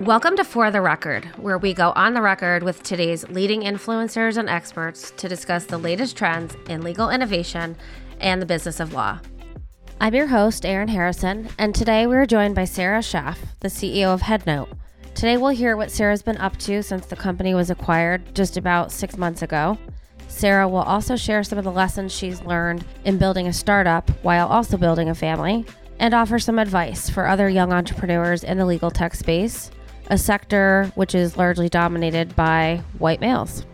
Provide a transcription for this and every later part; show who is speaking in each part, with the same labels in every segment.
Speaker 1: Welcome to For the Record, where we go on the record with today's leading influencers and experts to discuss the latest trends in legal innovation and the business of law. I'm your host, Erin Harrison, and today we're joined by Sarah Schaaf, the CEO of HeadNote. Today we'll hear what Sarah's been up to since the company was acquired just about six months ago. Sarah will also share some of the lessons she's learned in building a startup while also building a family and offer some advice for other young entrepreneurs in the legal tech space, a sector which is largely dominated by white males.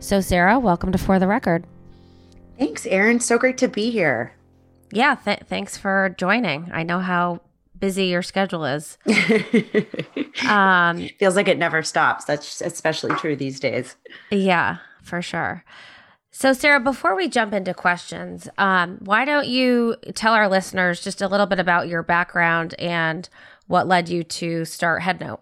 Speaker 1: So, Sarah, welcome to For the Record.
Speaker 2: Thanks, Erin. So great to be here.
Speaker 1: Yeah, th- thanks for joining. I know how busy your schedule is.
Speaker 2: um, Feels like it never stops. That's especially true these days.
Speaker 1: Yeah, for sure. So, Sarah, before we jump into questions, um, why don't you tell our listeners just a little bit about your background and what led you to start HeadNote?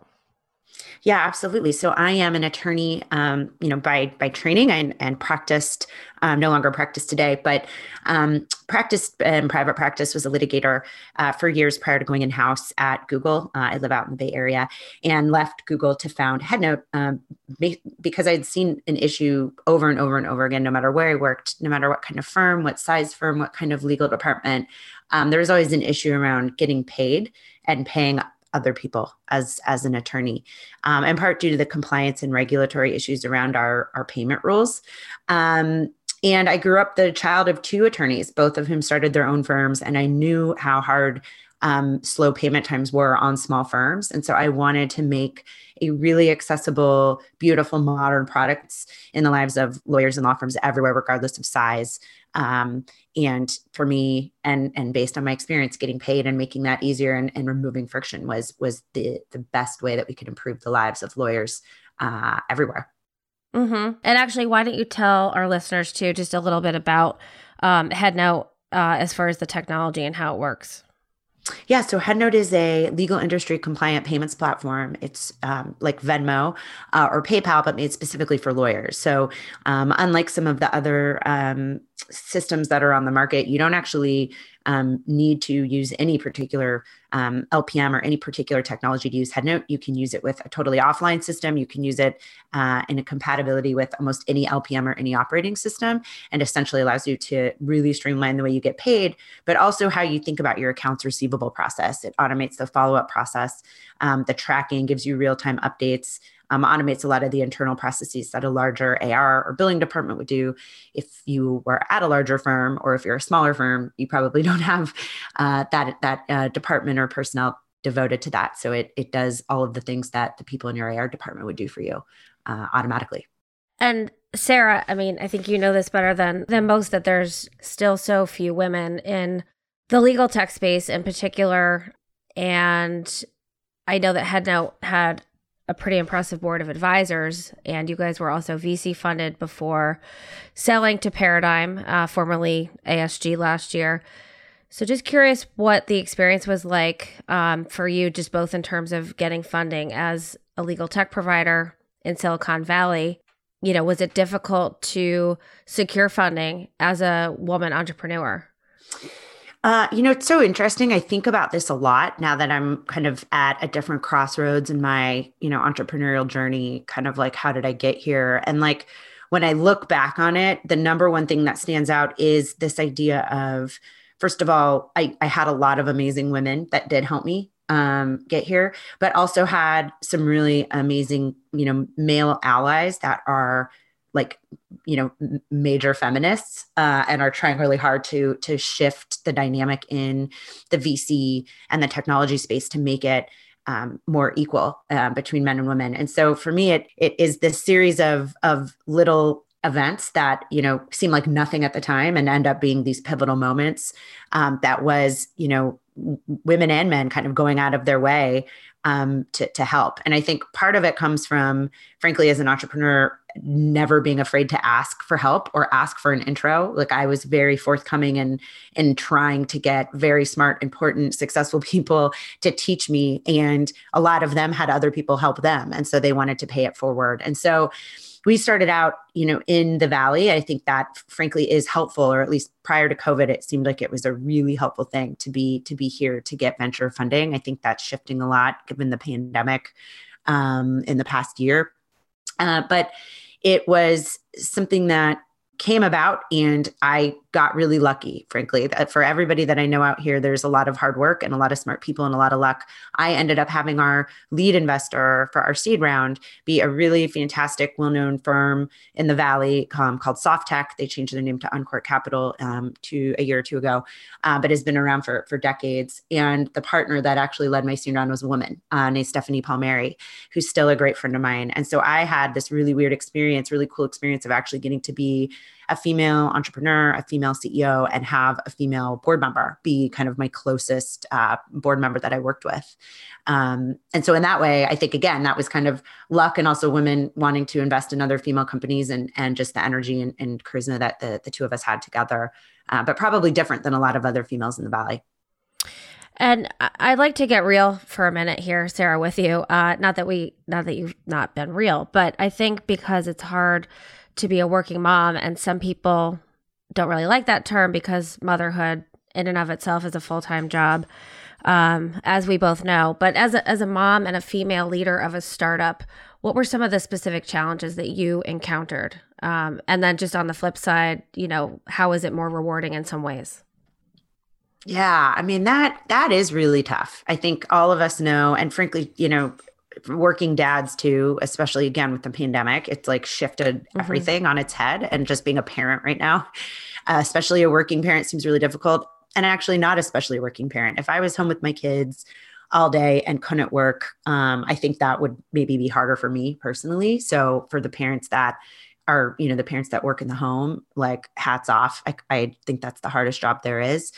Speaker 2: Yeah, absolutely. So I am an attorney, um, you know, by by training and, and practiced, um, no longer practice today, but um, practiced in private practice was a litigator uh, for years prior to going in house at Google. Uh, I live out in the Bay Area and left Google to found HeadNote um, because I'd seen an issue over and over and over again, no matter where I worked, no matter what kind of firm, what size firm, what kind of legal department. Um, there was always an issue around getting paid and paying other people as as an attorney um, in part due to the compliance and regulatory issues around our our payment rules. Um, and i grew up the child of two attorneys both of whom started their own firms and i knew how hard um, slow payment times were on small firms. And so i wanted to make a really accessible beautiful modern products in the lives of lawyers and law firms everywhere regardless of size um, and for me and and based on my experience getting paid and making that easier and, and removing friction was was the the best way that we could improve the lives of lawyers uh, everywhere
Speaker 1: mm-hmm. and actually why don't you tell our listeners too just a little bit about um, headnote uh, as far as the technology and how it works
Speaker 2: yeah, so HeadNote is a legal industry compliant payments platform. It's um, like Venmo uh, or PayPal, but made specifically for lawyers. So, um, unlike some of the other um, systems that are on the market, you don't actually um, need to use any particular um, LPM or any particular technology to use HeadNote. You can use it with a totally offline system. You can use it uh, in a compatibility with almost any LPM or any operating system, and essentially allows you to really streamline the way you get paid, but also how you think about your accounts receivable process. It automates the follow up process, um, the tracking gives you real time updates um, automates a lot of the internal processes that a larger AR or billing department would do. If you were at a larger firm or if you're a smaller firm, you probably don't have uh, that that uh, department or personnel devoted to that. So it it does all of the things that the people in your AR department would do for you uh, automatically.
Speaker 1: And Sarah, I mean, I think you know this better than than most that there's still so few women in the legal tech space in particular. And I know that HeadNote had a pretty impressive board of advisors, and you guys were also VC funded before selling to Paradigm, uh, formerly ASG, last year. So, just curious what the experience was like um, for you, just both in terms of getting funding as a legal tech provider in Silicon Valley. You know, was it difficult to secure funding as a woman entrepreneur?
Speaker 2: Uh, you know, it's so interesting. I think about this a lot now that I'm kind of at a different crossroads in my, you know, entrepreneurial journey, kind of like, how did I get here? And like, when I look back on it, the number one thing that stands out is this idea of, first of all, I, I had a lot of amazing women that did help me um, get here, but also had some really amazing, you know, male allies that are like you know major feminists uh, and are trying really hard to to shift the dynamic in the VC and the technology space to make it um, more equal uh, between men and women. And so for me, it it is this series of of little events that you know seem like nothing at the time and end up being these pivotal moments um, that was you know women and men kind of going out of their way um, to, to help. And I think part of it comes from, frankly, as an entrepreneur, never being afraid to ask for help or ask for an intro. Like I was very forthcoming and in, in trying to get very smart, important, successful people to teach me. And a lot of them had other people help them. And so they wanted to pay it forward. And so we started out, you know, in the valley. I think that frankly is helpful, or at least prior to COVID, it seemed like it was a really helpful thing to be to be here to get venture funding. I think that's shifting a lot given the pandemic um, in the past year. Uh, but it was something that came about and I got really lucky, frankly. For everybody that I know out here, there's a lot of hard work and a lot of smart people and a lot of luck. I ended up having our lead investor for our seed round be a really fantastic, well known firm in the Valley um, called Softtech. They changed their name to Uncork Capital um, to a year or two ago, uh, but has been around for, for decades. And the partner that actually led my seed round was a woman uh, named Stephanie Palmeri, who's still a great friend of mine. And so I had this really weird experience, really cool experience of actually getting to be a female entrepreneur, a female CEO, and have a female board member be kind of my closest uh, board member that I worked with. Um, and so in that way, I think again that was kind of luck, and also women wanting to invest in other female companies, and and just the energy and, and charisma that the the two of us had together. Uh, but probably different than a lot of other females in the valley.
Speaker 1: And I'd like to get real for a minute here, Sarah, with you. Uh, not that we, not that you've not been real, but I think because it's hard to be a working mom. And some people don't really like that term because motherhood in and of itself is a full time job, um, as we both know. But as a, as a mom and a female leader of a startup, what were some of the specific challenges that you encountered? Um, and then just on the flip side, you know, how is it more rewarding in some ways?
Speaker 2: Yeah, I mean that that is really tough. I think all of us know and frankly, you know, working dads too, especially again with the pandemic, it's like shifted mm-hmm. everything on its head. And just being a parent right now, uh, especially a working parent, seems really difficult. And actually, not especially a working parent. If I was home with my kids all day and couldn't work, um, I think that would maybe be harder for me personally. So for the parents that are you know the parents that work in the home like hats off I, I think that's the hardest job there is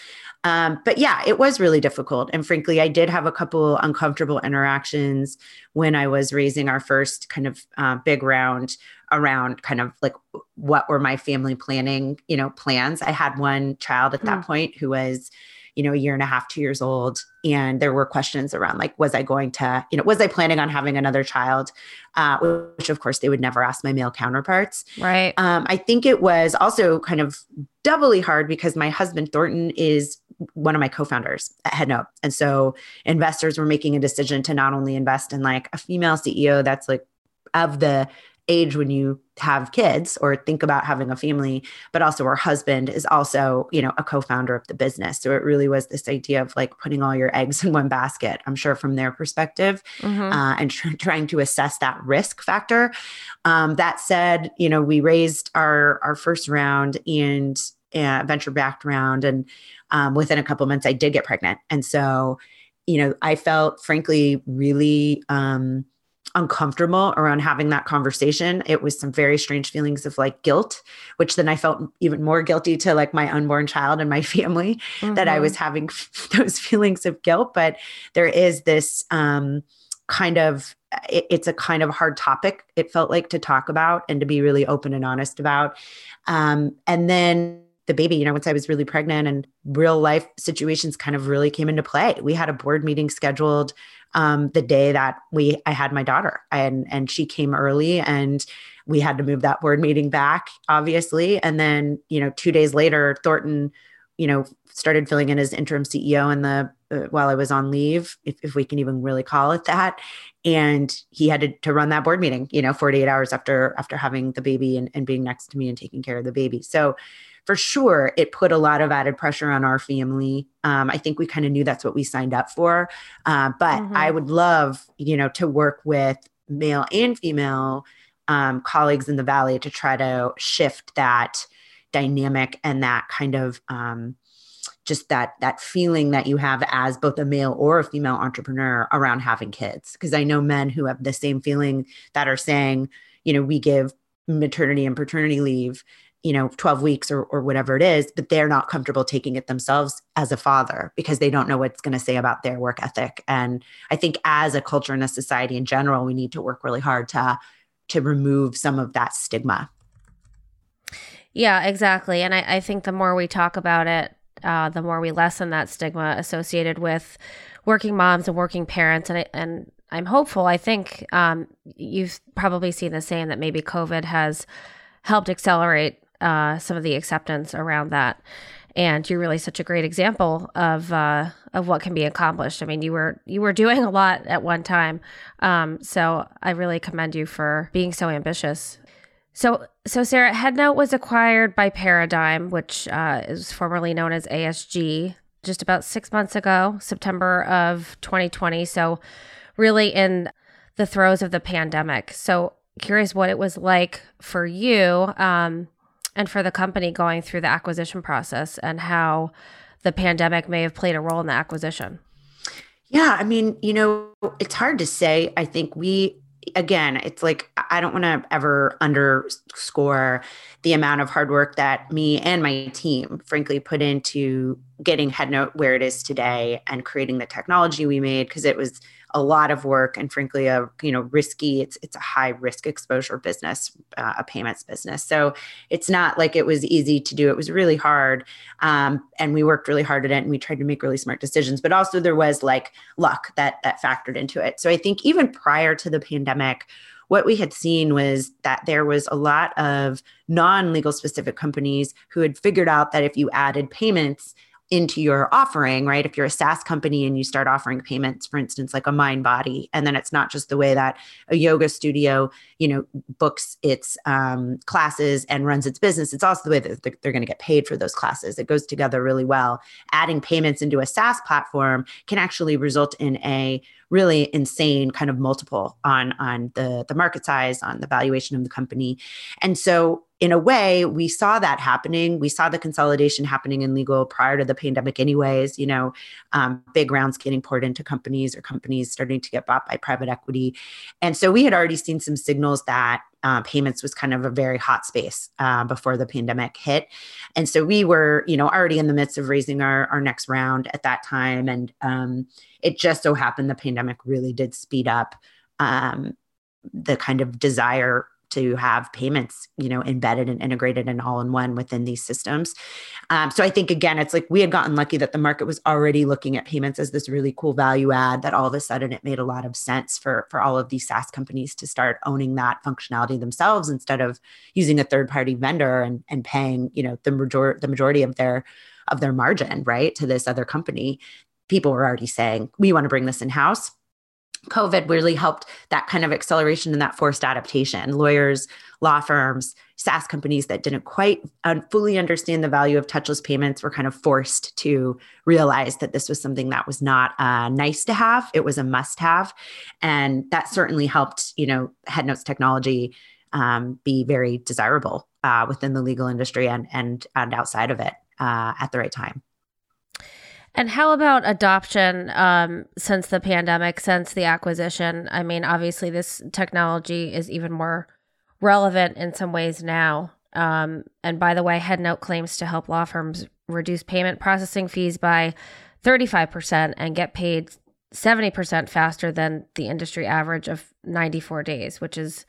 Speaker 2: um, but yeah, it was really difficult. And frankly, I did have a couple uncomfortable interactions when I was raising our first kind of uh, big round around kind of like what were my family planning, you know, plans. I had one child at that mm. point who was, you know, a year and a half, two years old. And there were questions around like, was I going to, you know, was I planning on having another child? Uh, which of course they would never ask my male counterparts.
Speaker 1: Right.
Speaker 2: Um, I think it was also kind of doubly hard because my husband Thornton is one of my co-founders at Headnote. And so investors were making a decision to not only invest in like a female CEO that's like of the age when you have kids or think about having a family, but also her husband is also, you know, a co-founder of the business. So it really was this idea of like putting all your eggs in one basket, I'm sure from their perspective, mm-hmm. uh, and tr- trying to assess that risk factor. Um, that said, you know, we raised our our first round and uh, venture backed round and um, within a couple months, I did get pregnant. And so, you know, I felt frankly really um, uncomfortable around having that conversation. It was some very strange feelings of like guilt, which then I felt even more guilty to like my unborn child and my family mm-hmm. that I mm-hmm. was having those feelings of guilt. But there is this um, kind of, it, it's a kind of hard topic, it felt like to talk about and to be really open and honest about. Um, and then the baby, you know, once I was really pregnant and real life situations kind of really came into play. We had a board meeting scheduled um, the day that we I had my daughter, and and she came early, and we had to move that board meeting back, obviously. And then, you know, two days later, Thornton, you know, started filling in as interim CEO in the uh, while I was on leave, if, if we can even really call it that. And he had to, to run that board meeting, you know, 48 hours after after having the baby and, and being next to me and taking care of the baby. So for sure, it put a lot of added pressure on our family. Um, I think we kind of knew that's what we signed up for. Uh, but mm-hmm. I would love, you know, to work with male and female um, colleagues in the valley to try to shift that dynamic and that kind of um, just that that feeling that you have as both a male or a female entrepreneur around having kids because i know men who have the same feeling that are saying you know we give maternity and paternity leave you know 12 weeks or, or whatever it is but they're not comfortable taking it themselves as a father because they don't know what's going to say about their work ethic and i think as a culture and a society in general we need to work really hard to to remove some of that stigma.
Speaker 1: Yeah, exactly. And I, I think the more we talk about it, uh, the more we lessen that stigma associated with working moms and working parents. And, I, and I'm hopeful. I think um, you've probably seen the same that maybe COVID has helped accelerate uh, some of the acceptance around that. And you're really such a great example of uh, of what can be accomplished. I mean, you were you were doing a lot at one time, um, so I really commend you for being so ambitious. So, so Sarah, HeadNote was acquired by Paradigm, which uh, is formerly known as ASG, just about six months ago, September of 2020. So, really in the throes of the pandemic. So, curious what it was like for you um, and for the company going through the acquisition process and how the pandemic may have played a role in the acquisition.
Speaker 2: Yeah, I mean, you know, it's hard to say. I think we again, it's like I don't want to ever underscore the amount of hard work that me and my team, frankly, put into getting HeadNote where it is today and creating the technology we made because it was a lot of work and frankly a you know risky it's it's a high risk exposure business uh, a payments business. So it's not like it was easy to do. It was really hard um, and we worked really hard at it and we tried to make really smart decisions but also there was like luck that that factored into it. So i think even prior to the pandemic what we had seen was that there was a lot of non legal specific companies who had figured out that if you added payments into your offering, right? If you're a SaaS company and you start offering payments, for instance, like a Mindbody, and then it's not just the way that a yoga studio, you know, books its um, classes and runs its business. It's also the way that they're, they're going to get paid for those classes. It goes together really well. Adding payments into a SaaS platform can actually result in a really insane kind of multiple on on the the market size, on the valuation of the company, and so in a way, we saw that happening. We saw the consolidation happening in legal prior to the pandemic, anyways. You know, um, big rounds getting poured into companies or companies starting to get bought by private equity. And so we had already seen some signals that uh, payments was kind of a very hot space uh, before the pandemic hit. And so we were, you know, already in the midst of raising our, our next round at that time. And um, it just so happened the pandemic really did speed up um, the kind of desire to have payments you know embedded and integrated and all in one within these systems. Um, so i think again it's like we had gotten lucky that the market was already looking at payments as this really cool value add that all of a sudden it made a lot of sense for for all of these saas companies to start owning that functionality themselves instead of using a third party vendor and and paying you know the major the majority of their of their margin right to this other company. People were already saying we want to bring this in house COVID really helped that kind of acceleration and that forced adaptation. Lawyers, law firms, SaaS companies that didn't quite fully understand the value of touchless payments were kind of forced to realize that this was something that was not uh, nice to have; it was a must-have, and that certainly helped. You know, HeadNote's technology um, be very desirable uh, within the legal industry and and and outside of it uh, at the right time.
Speaker 1: And how about adoption um, since the pandemic, since the acquisition? I mean, obviously, this technology is even more relevant in some ways now. Um, and by the way, HeadNote claims to help law firms reduce payment processing fees by 35% and get paid 70% faster than the industry average of 94 days, which is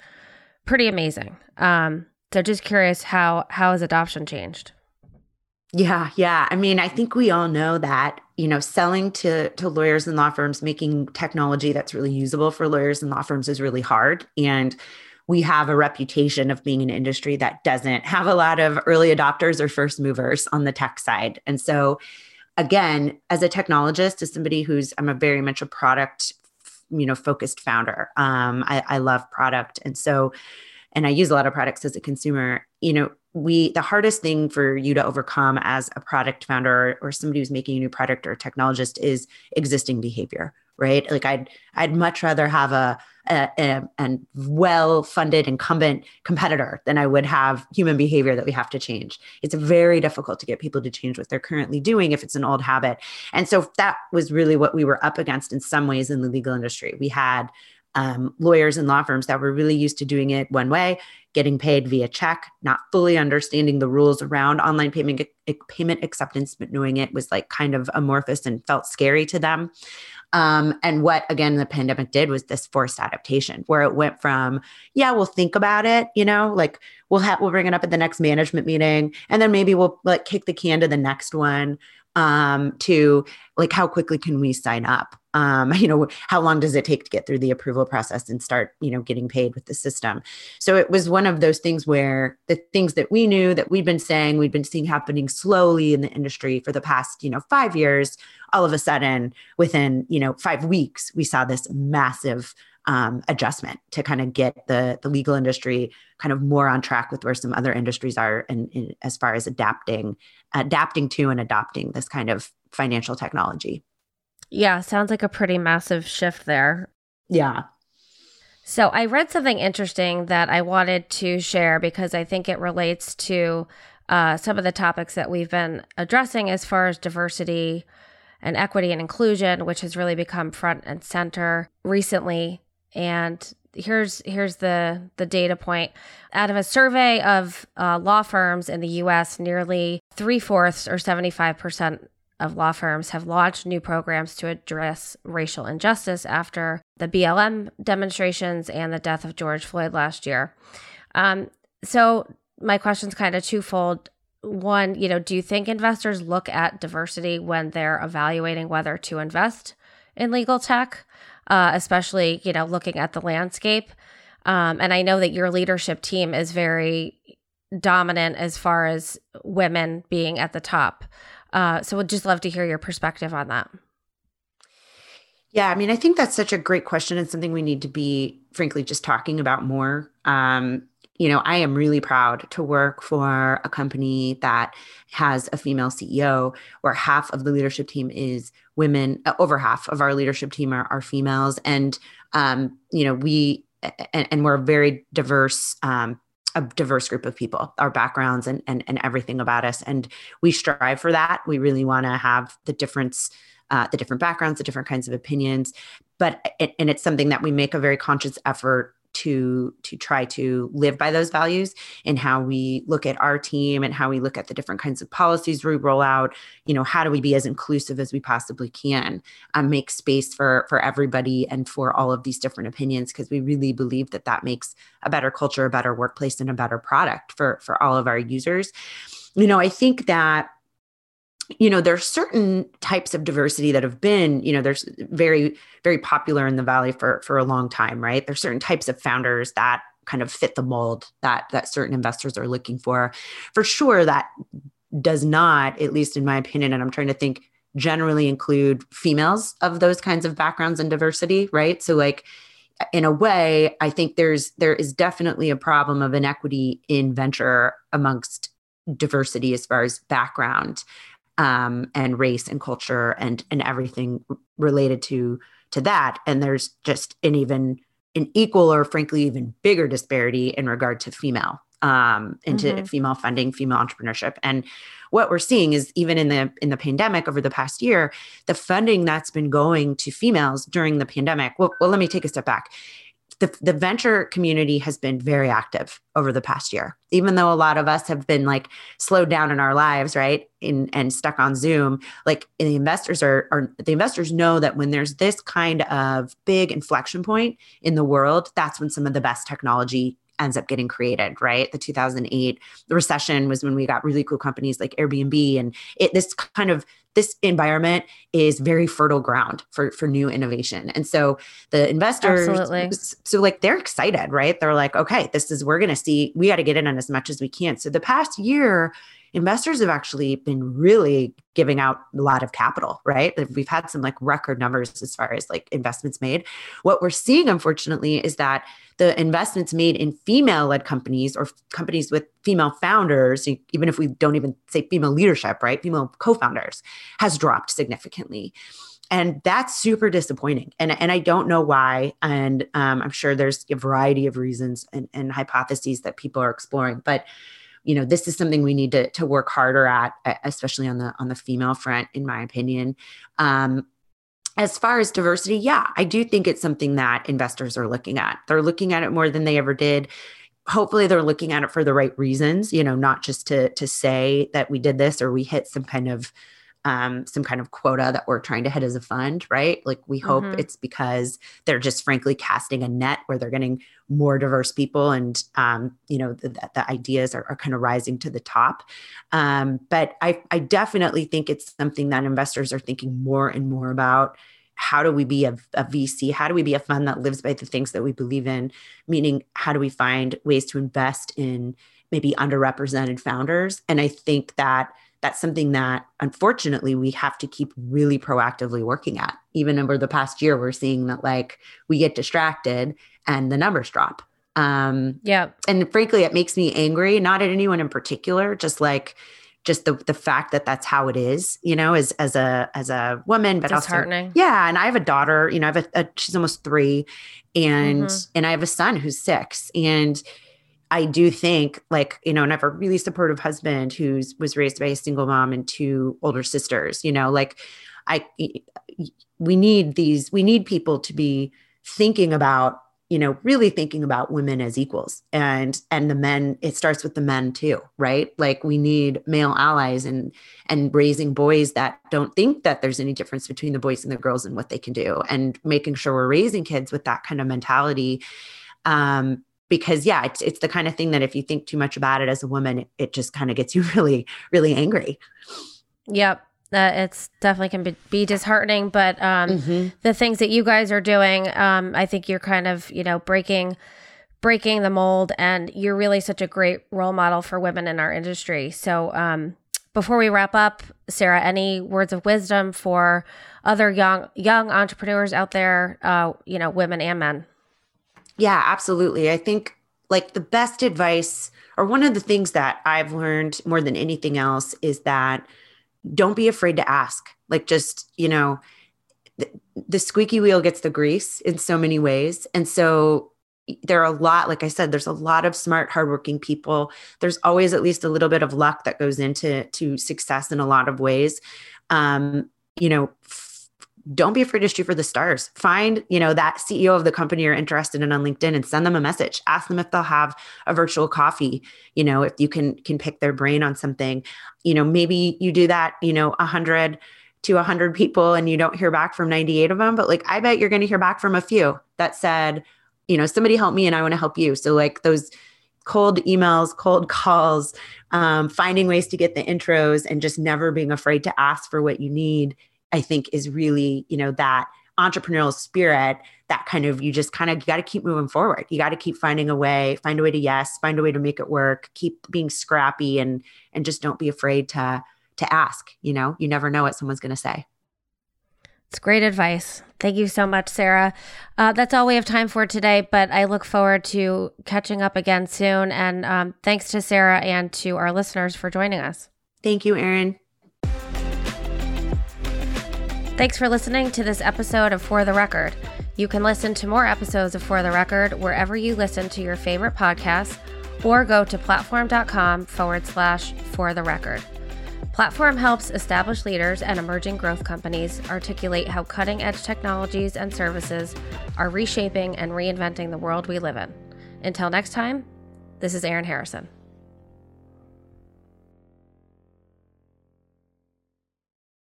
Speaker 1: pretty amazing. Um, so just curious how how has adoption changed?
Speaker 2: Yeah, yeah. I mean, I think we all know that, you know, selling to to lawyers and law firms, making technology that's really usable for lawyers and law firms is really hard. And we have a reputation of being an industry that doesn't have a lot of early adopters or first movers on the tech side. And so again, as a technologist, as somebody who's I'm a very much a product, you know, focused founder. Um, I, I love product. And so and I use a lot of products as a consumer, you know, we the hardest thing for you to overcome as a product founder or, or somebody who's making a new product or technologist is existing behavior right? Like i'd i'd much rather have a, a, a, a well funded incumbent competitor than i would have human behavior that we have to change. It's very difficult to get people to change what they're currently doing if it's an old habit. And so that was really what we were up against in some ways in the legal industry. We had um, lawyers and law firms that were really used to doing it one way, getting paid via check, not fully understanding the rules around online payment payment acceptance, but knowing it was like kind of amorphous and felt scary to them. Um, and what again the pandemic did was this forced adaptation, where it went from, yeah, we'll think about it, you know, like we'll have we'll bring it up at the next management meeting, and then maybe we'll like kick the can to the next one um, to like how quickly can we sign up? Um, you know how long does it take to get through the approval process and start you know getting paid with the system? So it was one of those things where the things that we knew that we'd been saying we'd been seeing happening slowly in the industry for the past you know five years all of a sudden within you know five weeks we saw this massive um, adjustment to kind of get the the legal industry kind of more on track with where some other industries are and in, in, as far as adapting adapting to and adopting this kind of financial technology.
Speaker 1: Yeah sounds like a pretty massive shift there.
Speaker 2: Yeah.
Speaker 1: So i read something interesting that i wanted to share because i think it relates to uh, some of the topics that we've been addressing as far as diversity and equity and inclusion, which has really become front and center recently and here's here's the the data point. Out of a survey of uh, law firms in the us nearly three-fourths or 75% of law firms have launched new programs to address racial injustice after the blm demonstrations and the death of george floyd last year. Um, so my question's kind of twofold. One you know do you think investors look at diversity when they're evaluating whether to invest in legal tech uh, especially you know looking at the landscape. Um, and I know that your leadership team is very dominant as far as women being at the top. Uh, so would just love to hear your perspective on that.
Speaker 2: Yeah, I mean, I think that's such a great question and something we need to be, frankly, just talking about more. Um, you know, I am really proud to work for a company that has a female CEO where half of the leadership team is women, uh, over half of our leadership team are, are females. And, um, you know, we, and, and, we're a very diverse, um, a diverse group of people, our backgrounds and, and, and everything about us. And we strive for that. We really want to have the difference, uh, the different backgrounds, the different kinds of opinions. But, and it's something that we make a very conscious effort to to try to live by those values and how we look at our team and how we look at the different kinds of policies we roll out. You know how do we be as inclusive as we possibly can um, make space for for everybody and for all of these different opinions? Because we really believe that that makes a better culture a better workplace and a better product for for all of our users. You know i think that you know there's certain types of diversity that have been you know there's very very popular in the valley for for a long time right? There's certain types of founders that kind of fit the mold that that certain investors are looking for. For sure that does not at least in my opinion and i'm trying to think generally include females of those kinds of backgrounds and diversity right? So like in a way i think there's there is definitely a problem of inequity in venture amongst diversity as far as background um, and race and culture and and everything related to to that. And there's just an even an equal or frankly even bigger disparity in regard to female um, into mm-hmm. female funding, female entrepreneurship. And what we're seeing is even in the in the pandemic over the past year, the funding that's been going to females during the pandemic. Well, well let me take a step back the, the venture community has been very active over the past year even though a lot of us have been like slowed down in our lives right in, and stuck on zoom like the investors are, are the investors know that when there's this kind of big inflection point in the world that's when some of the best technology ends up getting created, right? The 2008 the recession was when we got really cool companies like Airbnb and it this kind of this environment is very fertile ground for for new innovation. And so the investors Absolutely. so like they're excited, right? They're like, okay, this is we're going to see we got to get in on as much as we can. So the past year investors have actually been really giving out a lot of capital, right? We've had some like record numbers as far as like investments made. What we're seeing, unfortunately, is that the investments made in female led companies or companies with female founders, even if we don't even say female leadership, right? Female co founders has dropped significantly and that's super disappointing and, and i don't know why and um, i'm sure there's a variety of reasons and, and, hypotheses that people are exploring but you know this is something we need to, to work harder at especially on the on the female front in my opinion. Um, as far as diversity yeah i do think it's something that investors are looking at. They're looking at it more than they ever did. Hopefully they're looking at it for the right reasons you know not just to to say that we did this or we hit some kind of um, some kind of quota that we're trying to hit as a fund, right? Like we hope mm-hmm. it's because they're just frankly casting a net where they're getting more diverse people and, um, you know, the, the ideas are, are, kind of rising to the top. Um, but I, I definitely think it's something that investors are thinking more and more about how do we be a, a, VC? How do we be a fund that lives by the things that we believe in? Meaning, how do we find ways to invest in maybe underrepresented founders? And I think that that's something that unfortunately we have to keep really proactively working at. Even over the past year, we're seeing that like we get distracted and the numbers drop.
Speaker 1: Um, yeah.
Speaker 2: And frankly, it makes me angry, not at anyone in particular, just like, just the the fact that that's how it is, you know, as as a as a woman, but also yeah. And I have a daughter, you know, I have a, a she's almost three, and mm-hmm. and I have a son who's six, and I do think like, you know, and I have a really supportive husband who's was raised by a single mom and two older sisters, you know, like I we need these we need people to be thinking about you know really thinking about women as equals. And and the men it starts with the men too right? Like we need male allies and and raising boys that don't think that there's any difference between the boys and the girls and what they can do and making sure we're raising kids with that kind of mentality. Um because yeah it's it's the kind of thing that if you think too much about it as a woman it, it just kind of gets you really really angry.
Speaker 1: Yep uh, it's definitely can be, be disheartening but um, mm-hmm. the things that you guys are doing um, i think you're kind of you know breaking breaking the mold and you're really such a great role model for women in our industry. So um, before we wrap up sarah any words of wisdom for other young young entrepreneurs out there uh, you know women and men
Speaker 2: yeah, absolutely. I think like the best advice or one of the things that I've learned more than anything else is that don't be afraid to ask. Like just, you know, the, the squeaky wheel gets the grease in so many ways. And so there are a lot like i said there's a lot of smart hardworking people there's always at least a little bit of luck that goes into to success in a lot of ways um, you know don't be afraid to shoot for the stars. Find, you know, that CEO of the company you're interested in on LinkedIn and send them a message. Ask them if they'll have a virtual coffee, you know, if you can can pick their brain on something. You know, maybe you do that, you know, 100 to 100 people and you don't hear back from 98 of them, but like I bet you're going to hear back from a few that said, you know, somebody help me and I want to help you. So like those cold emails, cold calls, um, finding ways to get the intros and just never being afraid to ask for what you need I think is really, you know, that entrepreneurial spirit that kind of you just kind of got to keep moving forward. You got to keep finding a way, find a way to yes, find a way to make it work, keep being scrappy and and just don't be afraid to to ask, you know. You never know what someone's going to say.
Speaker 1: It's great advice. Thank you so much, Sarah. Uh, that's all we have time for today, but I look forward to catching up again soon. And um, thanks to Sarah and to our listeners for joining us.
Speaker 2: Thank you, Erin.
Speaker 1: Thanks for listening to this episode of For the Record. You can listen to more episodes of For the Record wherever you listen to your favorite podcasts or go to platform.com forward slash for the record. Platform helps established leaders and emerging growth companies articulate how cutting edge technologies and services are reshaping and reinventing the world we live in. Until next time, this is Erin Harrison.